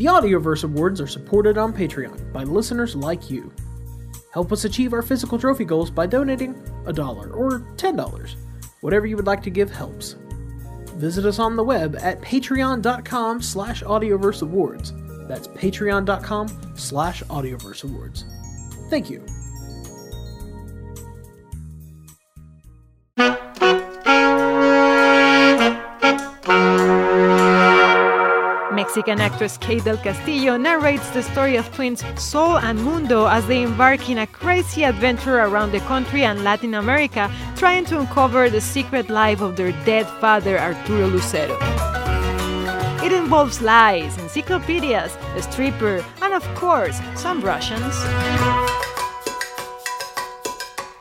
The Audioverse Awards are supported on Patreon by listeners like you. Help us achieve our physical trophy goals by donating a dollar or $10. Whatever you would like to give helps. Visit us on the web at patreon.com slash audioverse awards. That's patreon.com slash audioverse awards. Thank you. Mexican actress Kate del Castillo narrates the story of twins Sol and Mundo as they embark in a crazy adventure around the country and Latin America, trying to uncover the secret life of their dead father, Arturo Lucero. It involves lies, encyclopedias, a stripper, and of course, some Russians.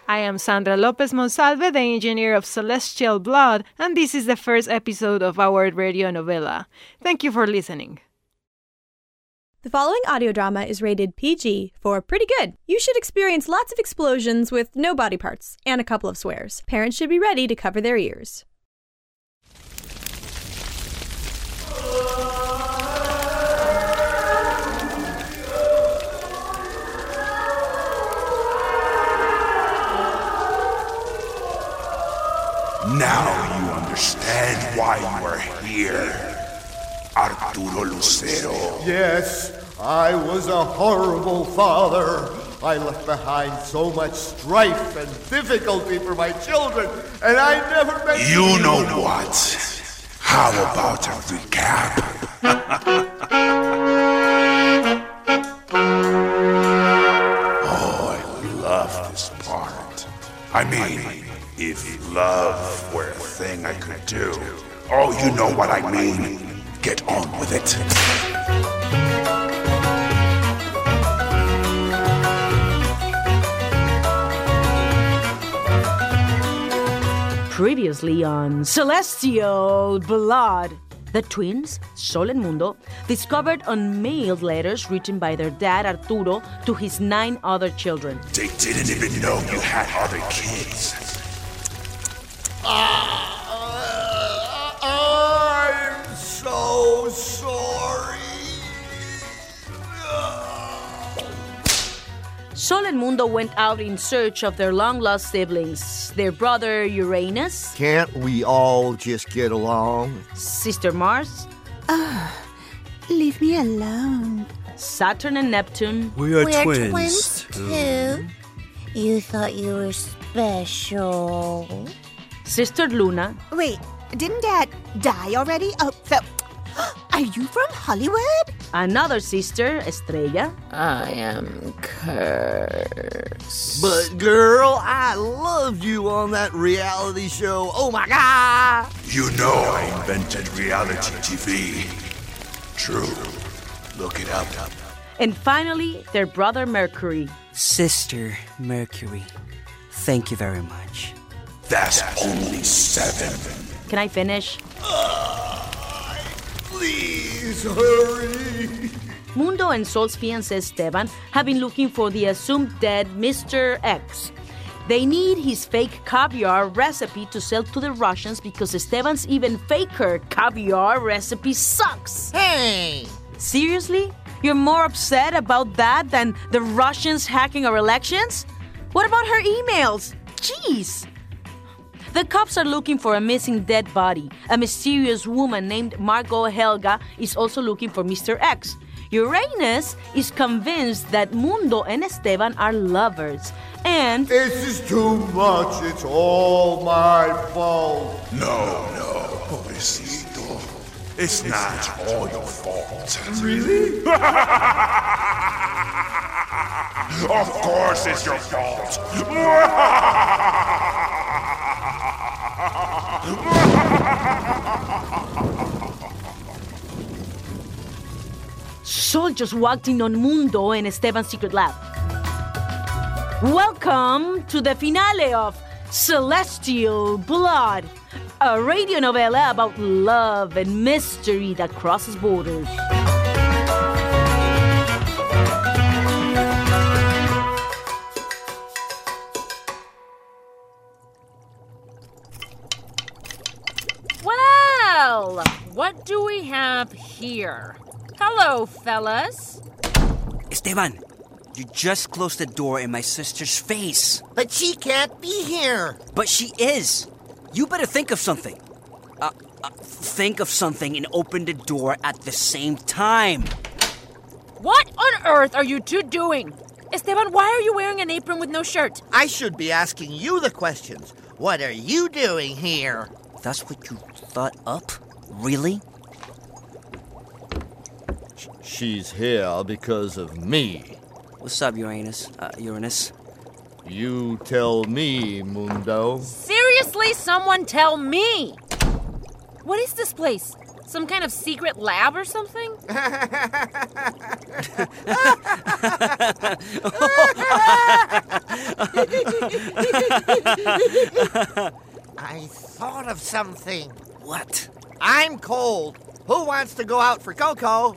I am Sandra Lopez Monsalve, the engineer of Celestial Blood, and this is the first episode of our radio novela. Thank you for listening. The following audio drama is rated PG for pretty good. You should experience lots of explosions with no body parts and a couple of swears. Parents should be ready to cover their ears. Now you understand why you are here. Arturo Lucero. Yes, I was a horrible father. I left behind so much strife and difficulty for my children, and I never meant to You know what? How about a recap? oh, I love this part. I mean, if love were a thing I could do. Oh, you know what I mean. Get on with it. Previously on Celestial Blood. The twins, Sol and Mundo, discovered unmailed letters written by their dad Arturo to his nine other children. They didn't even know you had other kids. Ah, I'm so sorry. Sol and Mundo went out in search of their long lost siblings, their brother Uranus, Can't we all just get along? sister Mars, ah, Leave me alone. Saturn and Neptune, We are We're twins. twins too. You thought you were special. Sister Luna, Wait, didn't Dad die already? Oh, so are you from Hollywood? another sister, Estrella, I am cursed. But girl, I loved you on that reality show. Oh my god! You know I invented reality TV. True. Look it up. and finally their brother Mercury. Sister Mercury, thank you very much. That's only seven. Can I finish? Uh, please hurry. Mundo and Sol's fiancé Esteban have been looking for the assumed dead Mr. X. They need his fake caviar recipe to sell to the Russians because Esteban's even faker caviar recipe sucks. Hey! Seriously? You're more upset about that than the Russians hacking our elections? What about her emails? Jeez! The cops are looking for a missing dead body. A mysterious woman named Margot Helga is also looking for Mr. X. Uranus is convinced that Mundo and Esteban are lovers. And This is too much. It's all my fault. No, no, pobrecito. It's not all your fault. Really? of course it's your fault. Sol just walked in on Mundo and Esteban's secret lab. Welcome to the finale of Celestial Blood, a radio novella about love and mystery that crosses borders. Well, what what do we have here? Hello, fellas. Esteban, you just closed the door in my sister's face. But she can't be here. But she is. You better think of something. Uh, uh, think of something and open the door at the same time. What on earth are you two doing? Esteban, why are you wearing an apron with no shirt? I should be asking you the questions. What are you doing here? That's what you thought up? Really? She's here because of me. What's up, Uranus? Uh, Uranus? You tell me, Mundo. Seriously, someone tell me! What is this place? Some kind of secret lab or something? I thought of something. What? I'm cold. Who wants to go out for cocoa?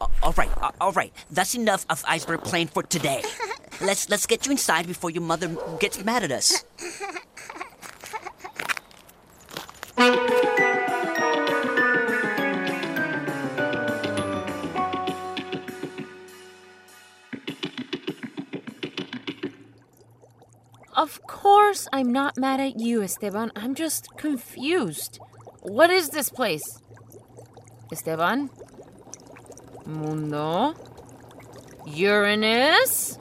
Uh, all right, uh, all right. That's enough of iceberg plane for today. let's let's get you inside before your mother gets mad at us. I'm not mad at you, Esteban. I'm just confused. What is this place? Esteban? Mundo? Uranus?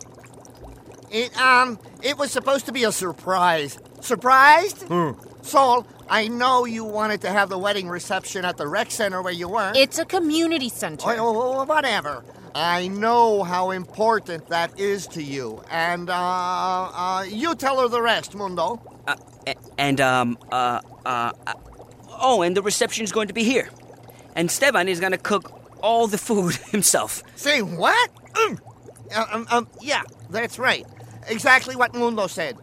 It um it was supposed to be a surprise. Surprised? Sol, I know you wanted to have the wedding reception at the rec center where you were. It's a community center. Oh, oh, whatever. I know how important that is to you, and uh, uh, you tell her the rest, Mundo. Uh, and um uh, uh oh, and the reception's going to be here, and Esteban is gonna cook all the food himself. Say what? Mm. Uh, um, um, yeah, that's right. Exactly what Mundo said.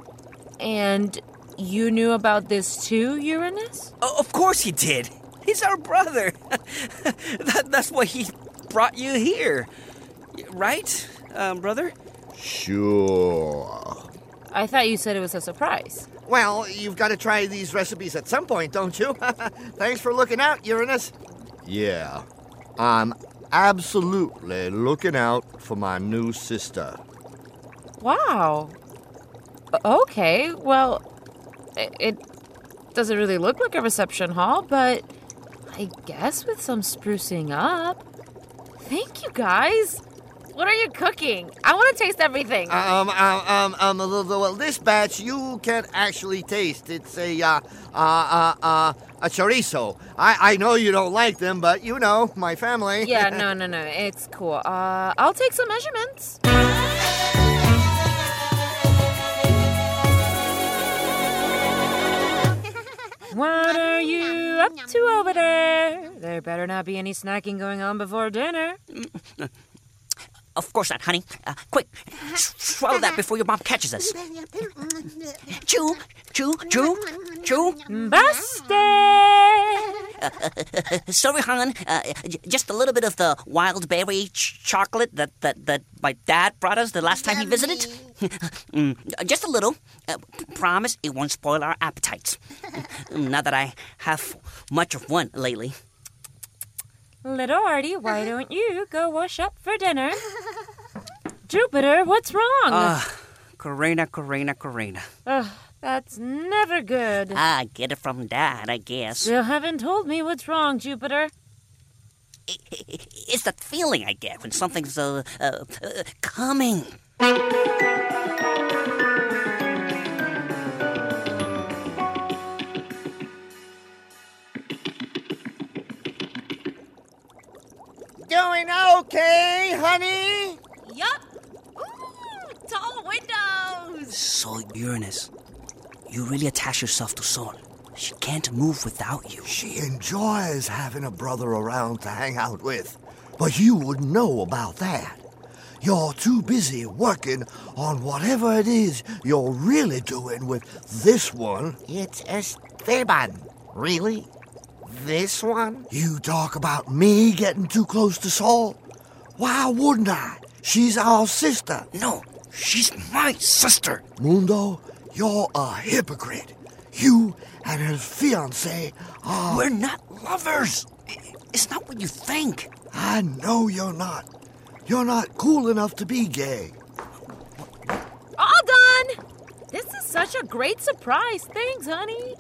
And you knew about this too, Uranus? O- of course he did. He's our brother. that, that's why he brought you here, right, um, brother? Sure. I thought you said it was a surprise. Well, you've got to try these recipes at some point, don't you? Thanks for looking out, Uranus. Yeah. I'm absolutely looking out for my new sister. Wow. Okay, well, it doesn't really look like a reception hall, but I guess with some sprucing up. Thank you guys. What are you cooking? I want to taste everything. Um, um, um, um, the- the- well, this batch you can't actually taste. It's a, uh, uh, uh, uh, a chorizo. I, I know you don't like them, but you know, my family. yeah, no, no, no. It's cool. Uh, I'll take some measurements. What are you up to over there? There better not be any snacking going on before dinner. Mm, mm, Of course not, honey. Uh, quick, swallow that before your mom catches us. Chew, chew, chew, chew. Busted! Sorry, hon. Uh, just a little bit of the wild berry ch- chocolate that, that, that my dad brought us the last time he visited. Mm, just a little. Uh, p- promise it won't spoil our appetites. Not that I have much of one lately. Little Artie, why don't you go wash up for dinner? Jupiter, what's wrong? Ah, Corina, Corina, Corina. Ugh, that's never good. Ah, get it from dad, I guess. You haven't told me what's wrong, Jupiter. It's that feeling I get when something's uh, uh, uh, coming. Doing okay, honey? Yup. Ooh, windows. So, Uranus, you really attach yourself to Sol. She can't move without you. She enjoys having a brother around to hang out with. But you wouldn't know about that. You're too busy working on whatever it is you're really doing with this one. It's Esteban. Really? This one? You talk about me getting too close to Sol? Why wouldn't I? She's our sister. No, She's my sister. Mundo, you're a hypocrite. You and his fiancée are. We're not lovers. It's not what you think. I know you're not. You're not cool enough to be gay. All done! This is such a great surprise. Thanks, honey.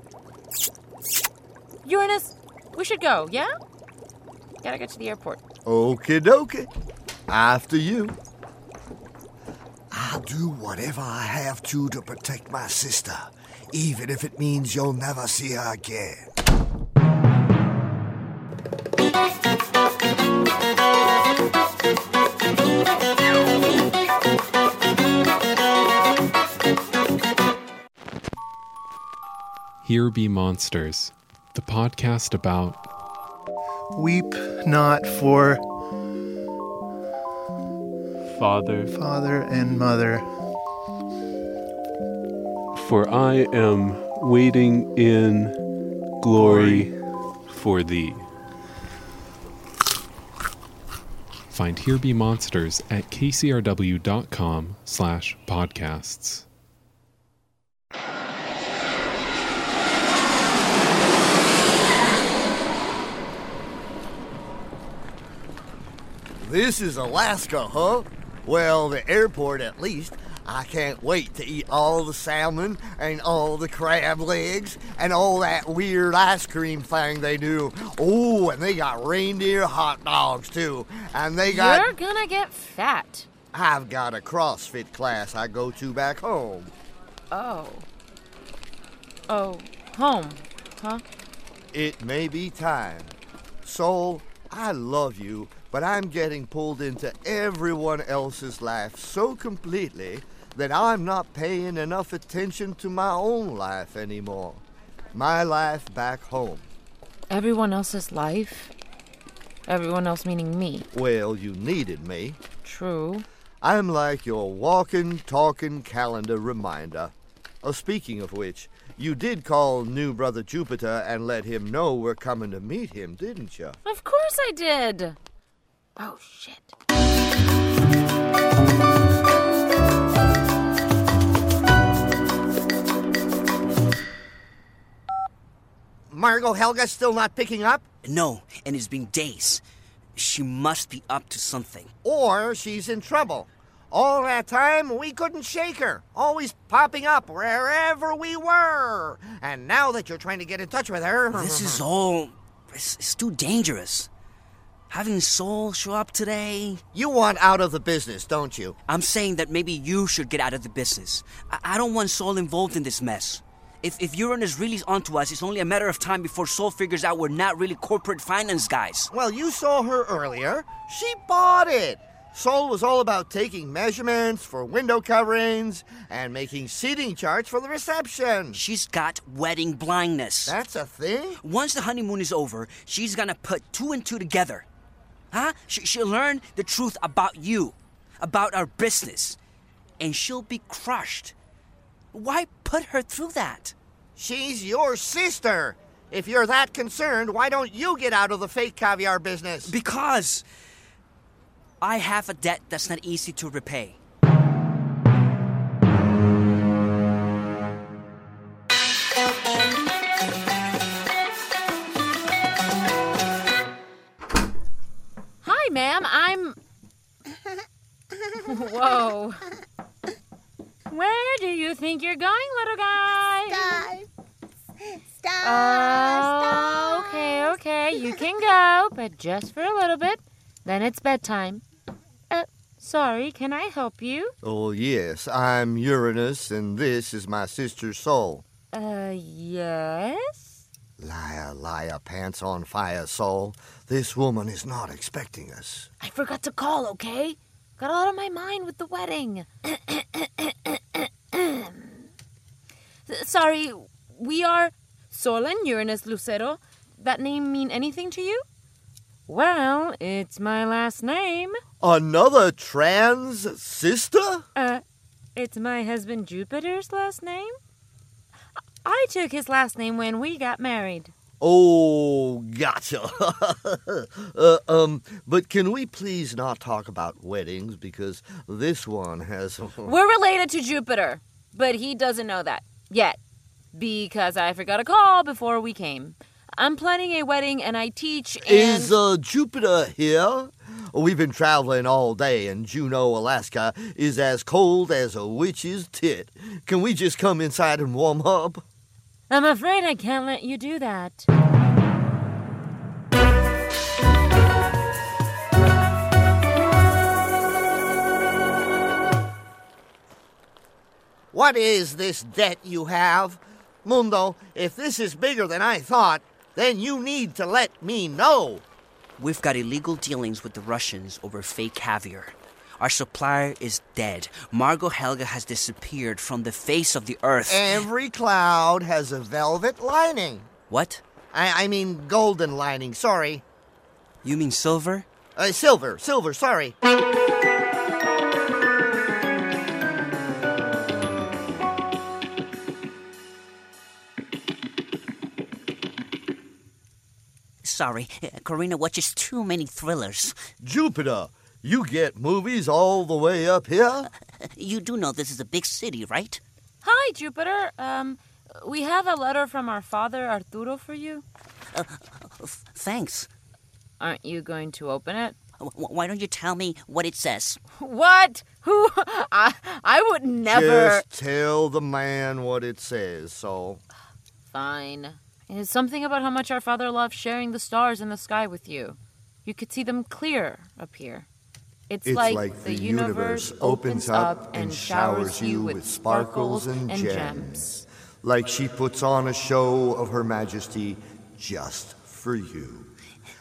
Uranus, we should go, yeah? Gotta get to the airport. Okie dokie. After you. I'll do whatever I have to to protect my sister, even if it means you'll never see her again. Here Be Monsters, the podcast about Weep not for Father, father and mother. for I am waiting in glory for thee. Find Here Be Monsters at kcrw.com slash podcasts. This is Alaska, huh? Well, the airport at least. I can't wait to eat all the salmon and all the crab legs and all that weird ice cream thing they do. Oh, and they got reindeer hot dogs too. And they got. You're gonna get fat. I've got a CrossFit class I go to back home. Oh. Oh, home, huh? It may be time. Sol, I love you, but I'm getting pulled into everyone else's life so completely that I'm not paying enough attention to my own life anymore. My life back home. Everyone else's life? Everyone else meaning me. Well, you needed me. True. I'm like your walking, talking calendar reminder. Oh, speaking of which, you did call new brother Jupiter and let him know we're coming to meet him, didn't you? Of course I did. Oh, shit. Margot Helga's still not picking up? No, and it's been days. She must be up to something. Or she's in trouble. All that time, we couldn't shake her, always popping up wherever we were. And now that you're trying to get in touch with her. This is all. It's, it's too dangerous. Having Sol show up today. You want out of the business, don't you? I'm saying that maybe you should get out of the business. I, I don't want Sol involved in this mess. If, if Uranus really onto us, it's only a matter of time before Sol figures out we're not really corporate finance guys. Well, you saw her earlier. She bought it. Sol was all about taking measurements for window coverings and making seating charts for the reception. She's got wedding blindness. That's a thing? Once the honeymoon is over, she's gonna put two and two together. Huh? She, she'll learn the truth about you, about our business, and she'll be crushed. Why put her through that? She's your sister. If you're that concerned, why don't you get out of the fake caviar business? Because I have a debt that's not easy to repay. Whoa. Where do you think you're going, little guy? Stars. Stars. Oh, okay, okay. You can go, but just for a little bit. Then it's bedtime. Uh, sorry, can I help you? Oh, yes, I'm Uranus, and this is my sister Sol. Uh, yes? Liar, liar, pants on fire, Sol. This woman is not expecting us. I forgot to call, okay? Got a lot on my mind with the wedding. Sorry, we are Sol and Uranus Lucero. That name mean anything to you? Well, it's my last name. Another trans sister? Uh, it's my husband Jupiter's last name. I took his last name when we got married. Oh, gotcha. uh, um, but can we please not talk about weddings because this one has. We're related to Jupiter, but he doesn't know that yet because I forgot a call before we came. I'm planning a wedding and I teach and Is uh, Jupiter here? We've been traveling all day, and Juneau, Alaska is as cold as a witch's tit. Can we just come inside and warm up? I'm afraid I can't let you do that. What is this debt you have? Mundo, if this is bigger than I thought, then you need to let me know. We've got illegal dealings with the Russians over fake caviar. Our supplier is dead. Margot Helga has disappeared from the face of the earth. Every cloud has a velvet lining. What? I, I mean, golden lining, sorry. You mean silver? Uh, silver, silver, sorry. Sorry, Karina watches too many thrillers. Jupiter, you get movies all the way up here? You do know this is a big city, right? Hi, Jupiter. Um, we have a letter from our father, Arturo, for you. Uh, f- thanks. Aren't you going to open it? W- why don't you tell me what it says? What? Who? I, I would never. Just tell the man what it says, so. Fine. It's something about how much our father loved sharing the stars in the sky with you. You could see them clear up here. It's, It's like, like the the universe universe opens up and showers you with sparkles and gems. Like she puts on a show of her majesty just for you.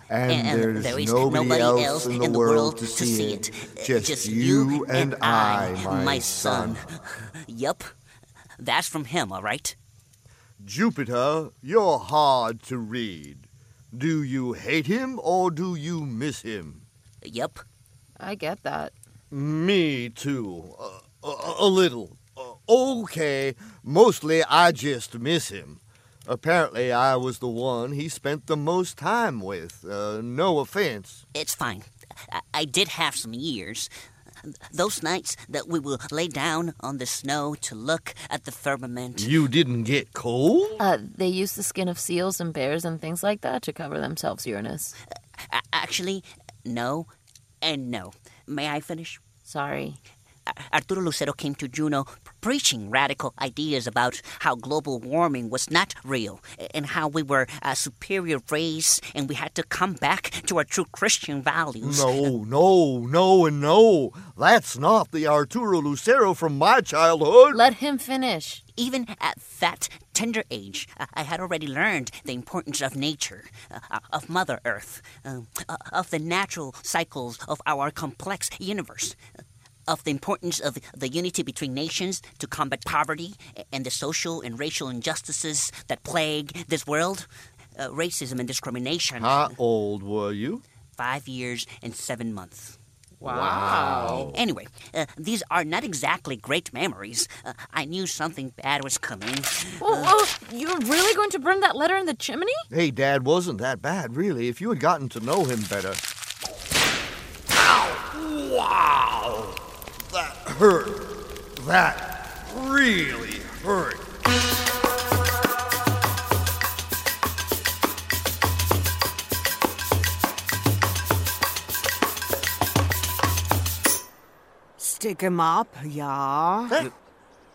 And, And there's there is nobody, nobody else, else in the in the world, world to to see, see it. it. Just, Just you you and, and I, I, my, my son. son. Yup. That's from him, all right? Jupiter, you're hard to read. Do you hate him or do you miss him? Yup. I get that. Me too. Uh, a, a little. Uh, okay, mostly I just miss him. Apparently, I was the one he spent the most time with. Uh, no offense. It's fine. I, I did have some years. Those nights that we will lay down on the snow to look at the firmament. You didn't get cold? Uh, they use the skin of seals and bears and things like that to cover themselves, Uranus. A- actually, no and no. May I finish? Sorry. Arturo Lucero came to Juneau preaching radical ideas about how global warming was not real and how we were a superior race and we had to come back to our true Christian values. No, no, no, and no. That's not the Arturo Lucero from my childhood. Let him finish. Even at that tender age, I- had already learned the importance of nature, uh, of Mother Earth, um, uh, of the natural cycles of our complex universe, uh, of the importance of the unity between nations to combat poverty and the social and racial injustices that plague this world, uh, racism and discrimination. How old were you? Five years and seven months. Wow. Anyway, uh, these are not exactly great memories. Uh, I knew something bad was coming. Oh, oh, you're really going to burn that letter in the chimney? Hey, Dad wasn't that bad, really, if you had gotten to know him better. Ow! Wow! That hurt. That really hurt. Stick 'em up, yeah?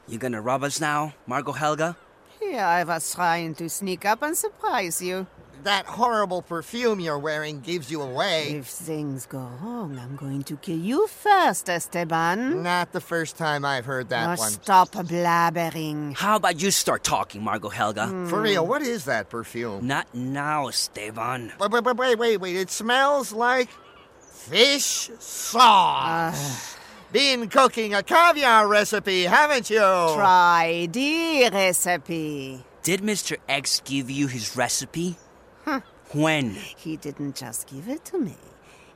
You gonna rob us now, Margot Helga? Yeah, I was trying to sneak up and surprise you. That horrible perfume you're wearing gives you away. If things go wrong, I'm going to kill you first, Esteban. Not the first time I've heard that Now one. stop blabbering. How about you start talking, Margot Helga? Hmm. For real, what is that perfume? Not now, Esteban. Wait, wait, wait, wait, wait, wait. It smells like fish sauce. Been cooking a caviar recipe, haven't you? Try the recipe. Did Mr. X give you his recipe? Huh. When? He didn't just give it to me.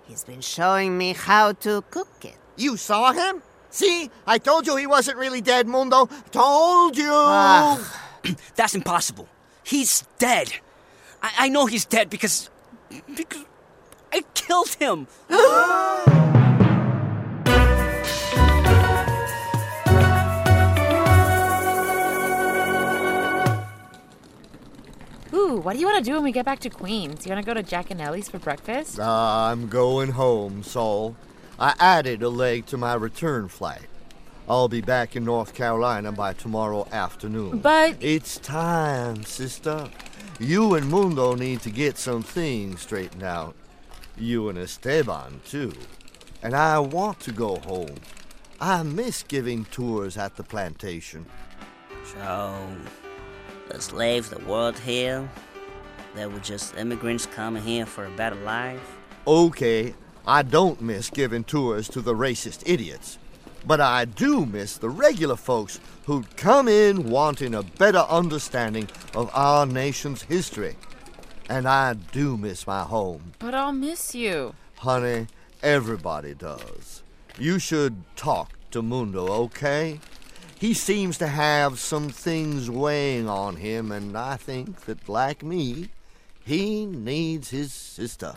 He's been showing me how to cook it. You saw him? See? I told you he wasn't really dead, Mundo. Told you. That's impossible. He's dead. I, I know he's dead because. because I killed him. Ooh, what do you want to do when we get back to Queens? You want to go to Jack and Ellie's for breakfast? Uh, I'm going home, Sol. I added a leg to my return flight. I'll be back in North Carolina by tomorrow afternoon. But- It's time, sister. You and Mundo need to get some things straightened out. You and Esteban, too. And I want to go home. I miss giving tours at the plantation. So, the slaves the world here, they were just immigrants coming here for a better life? Okay, I don't miss giving tours to the racist idiots. But I do miss the regular folks who'd come in wanting a better understanding of our nation's history. And I do miss my home. But I'll miss you. Honey, everybody does. You should talk to Mundo, okay? He seems to have some things weighing on him, and I think that, like me, he needs his sister.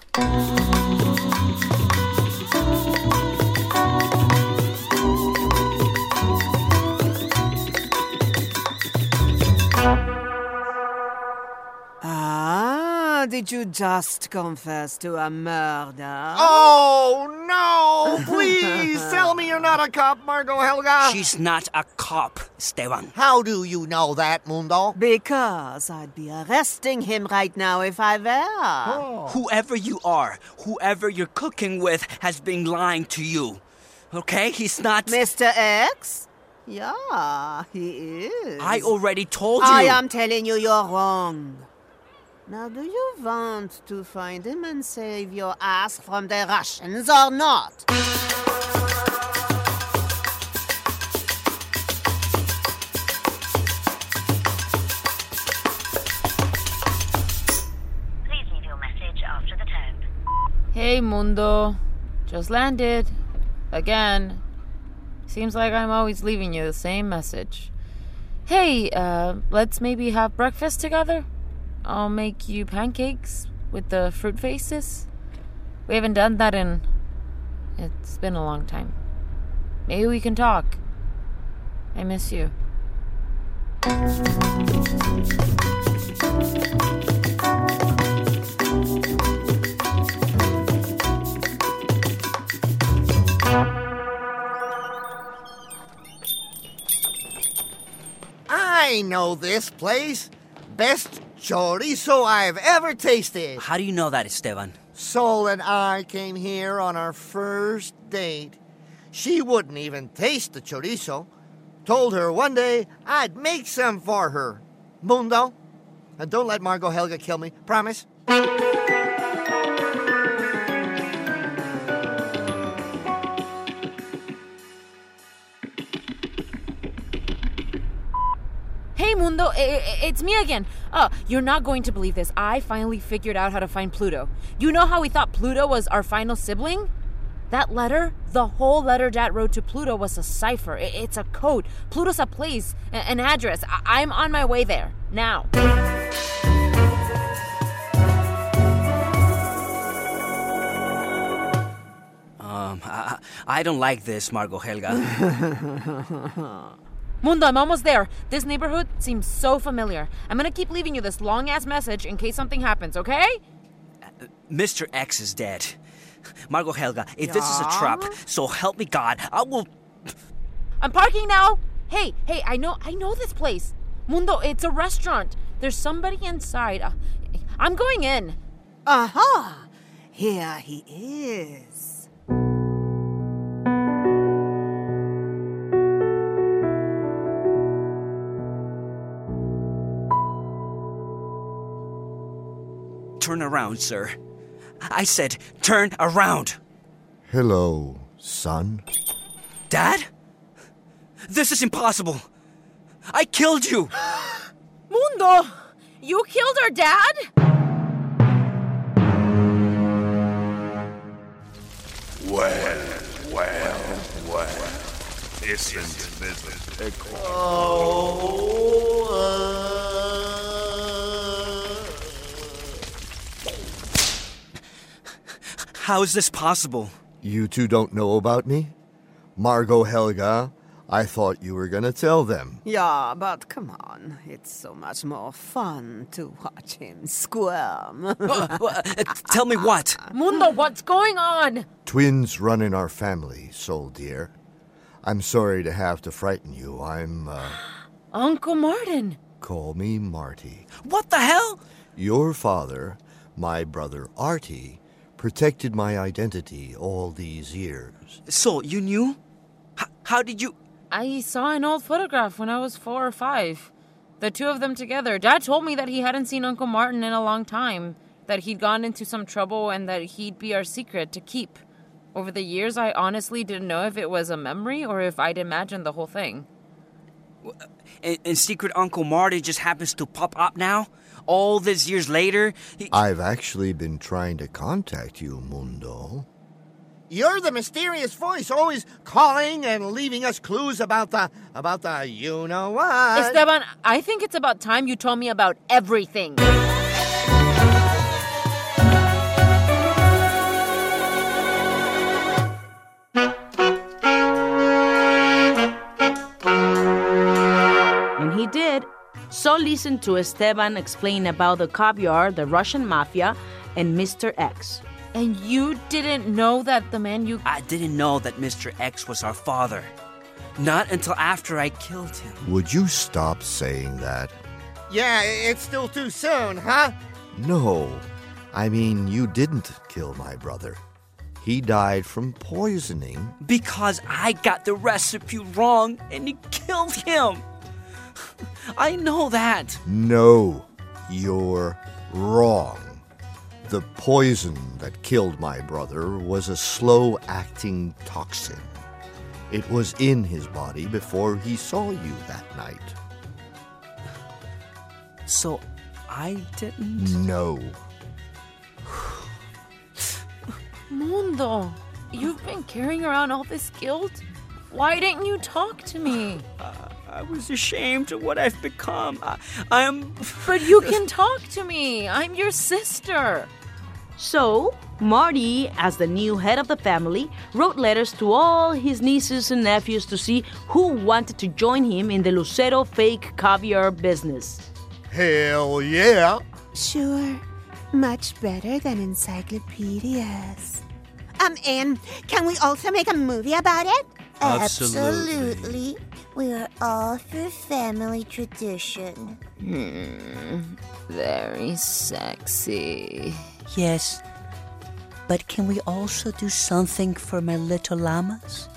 Did you just confess to a murder? Oh, no! Please tell me you're not a cop, Margot Helga! She's not a cop, Esteban. How do you know that, Mundo? Because I'd be arresting him right now if I were. Oh. Whoever you are, whoever you're cooking with, has been lying to you. Okay? He's not. Mr. X? Yeah, he is. I already told you. I am telling you you're wrong. Now, do you want to find him and save your ass from the Russians or not? Please leave your message after the tone. Hey, Mundo. Just landed. Again. Seems like I'm always leaving you the same message. Hey, uh, let's maybe have breakfast together? I'll make you pancakes with the fruit faces. We haven't done that in. It's been a long time. Maybe we can talk. I miss you. I know this place. Best chorizo I've ever tasted. How do you know that, Esteban? Sol and I came here on our first date. She wouldn't even taste the chorizo. Told her one day I'd make some for her. Mundo. And don't let Margot Helga kill me. Promise? Hey, Mundo, i- i- it's me again. Uh, you're not going to believe this. I finally figured out how to find Pluto. You know how we thought Pluto was our final sibling? That letter, the whole letter Dad wrote to Pluto was a cipher. I- It's a code. Pluto's a place, a- an address. I- I'm on my way there now. Um, I, I don't like this, Margot Helga. Mundo, I'm almost there. This neighborhood seems so familiar. I'm gonna keep leaving you this long ass message in case something happens, okay? Mr. X is dead. Margot Helga, if this is a trap, so help me God, I will. I'm parking now. Hey, hey, I know, I know this place. Mundo, it's a restaurant. There's somebody inside. Uh, I'm going in. Aha! Here he is. Turn around, sir. I said, turn around. Hello, son. Dad? This is impossible. I killed you. Mundo, you killed our dad? Well, well, well. Isn't this a pickle? Oh, uh. How is this possible? You two don't know about me? Margot Helga, I thought you were gonna tell them. Yeah, but come on. It's so much more fun to watch him squirm. Uh, tell me what? Mundo, what's going on? Twins run in our family, Sol dear. I'm sorry to have to frighten you. I'm, uh, Uncle Martin. call me Marty. What the hell? Your father, my brother Artie, protected my identity all these years. So, you knew? H- how did you. I saw an old photograph when I was four or five. The two of them together. Dad told me that he hadn't seen Uncle Martin in a long time, that he'd gone into some trouble, and that he'd be our secret to keep. Over the years, I honestly didn't know if it was a memory or if I'd imagined the whole thing. Uh, and, and secret Uncle Marty just happens to pop up now? All these years later? He- I've actually been trying to contact you, Mundo. You're the mysterious voice always calling and leaving us clues about the about the you know what. Esteban, I think it's about time you told me about everything. So listen to Esteban explain about the caviar, the Russian mafia, and Mr. X. And you didn't know that the man you. I didn't know that Mr. X was our father. Not until after I killed him. Would you stop saying that? Yeah, it's still too soon, huh? No. I mean, you didn't kill my brother. He died from poisoning. Because I got the recipe wrong and it killed him. I know that. No, you're wrong. The poison that killed my brother was a slow acting toxin. It was in his body before he saw you that night. So I didn't. No. Mundo, you've been carrying around all this guilt? Why didn't you talk to me? I was ashamed of what I've become. I, I am. But you can talk to me. I'm your sister. So, Marty, as the new head of the family, wrote letters to all his nieces and nephews to see who wanted to join him in the Lucero fake caviar business. Hell yeah. Sure. Much better than encyclopedias. Um, and can we also make a movie about it? Absolutely. We are all for family tradition. Hmm. Very sexy. Yes. But can we also do something for my little llamas?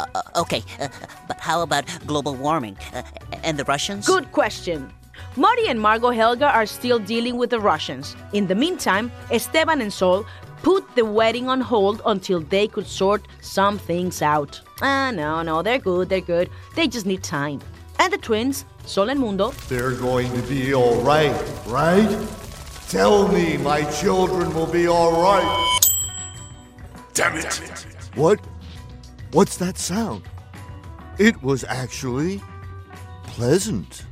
Uh, uh, okay, uh, but how about global warming uh, and the Russians? Good question. Marty and Margot Helga are still dealing with the Russians. In the meantime, Esteban and Sol put the wedding on hold until they could sort some things out. Ah, no, no, they're good, they're good. They just need time. And the twins, Sol and Mundo, They're going to be all right, right? Tell me my children will be all right. Damn it! What? What's that sound? It was actually pleasant.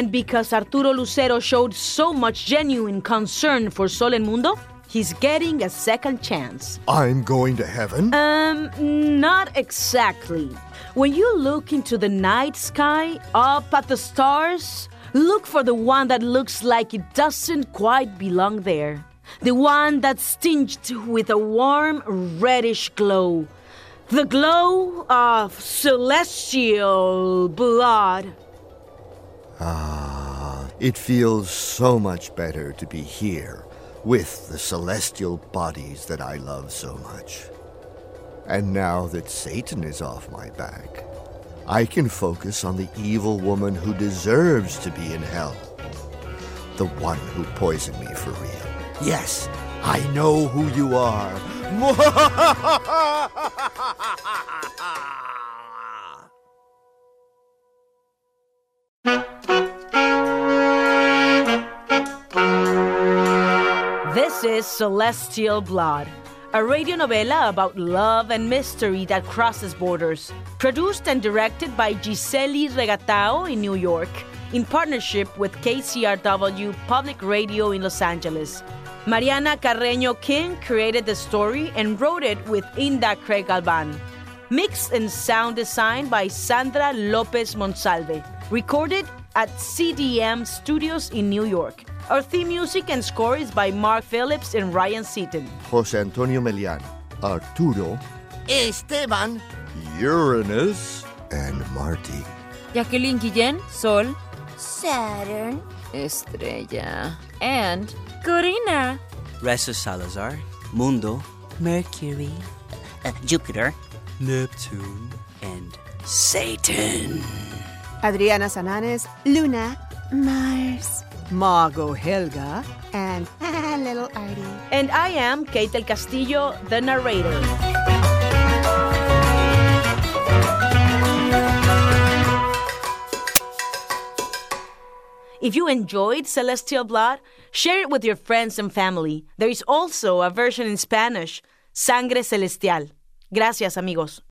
And because Arturo Lucero showed so much genuine concern for Sol and Mundo, he's getting a second chance. I'm going to heaven? Um, not exactly. When you look into the night sky, up at the stars, look for the one that looks like it doesn't quite belong there. The one that's tinged with a warm reddish glow. The glow of celestial blood. Ah, it feels so much better to be here with the celestial bodies that I love so much. And now that Satan is off my back, I can focus on the evil woman who deserves to be in hell. The one who poisoned me for real. Yes, I know who you are. This is Celestial Blood, a radio novela about love and mystery that crosses borders. Produced and directed by Gisele Regatao in New York. in partnership with KCRW Public Radio in Los Angeles. Mariana Carreño King created the story and wrote it with Inda Craig Galván. Mixed and sound design by Sandra Lopez Monsalve. Recorded at CDM Studios in New York. Our theme music and score is by Mark Phillips and Ryan Seaton. Jose Antonio Melian, Arturo, Esteban, Uranus, and Marty. Jacqueline Guillen, Sol, Saturn, Estrella, and Corina. Reza Salazar, Mundo, Mercury, Uh, Jupiter. Neptune, and Satan. Adriana Sananes, Luna, Mars, Margot Helga, and little Artie. And I am Kate del Castillo, the narrator. If you enjoyed Celestial Blood, share it with your friends and family. There is also a version in Spanish, Sangre Celestial. Gracias, amigos.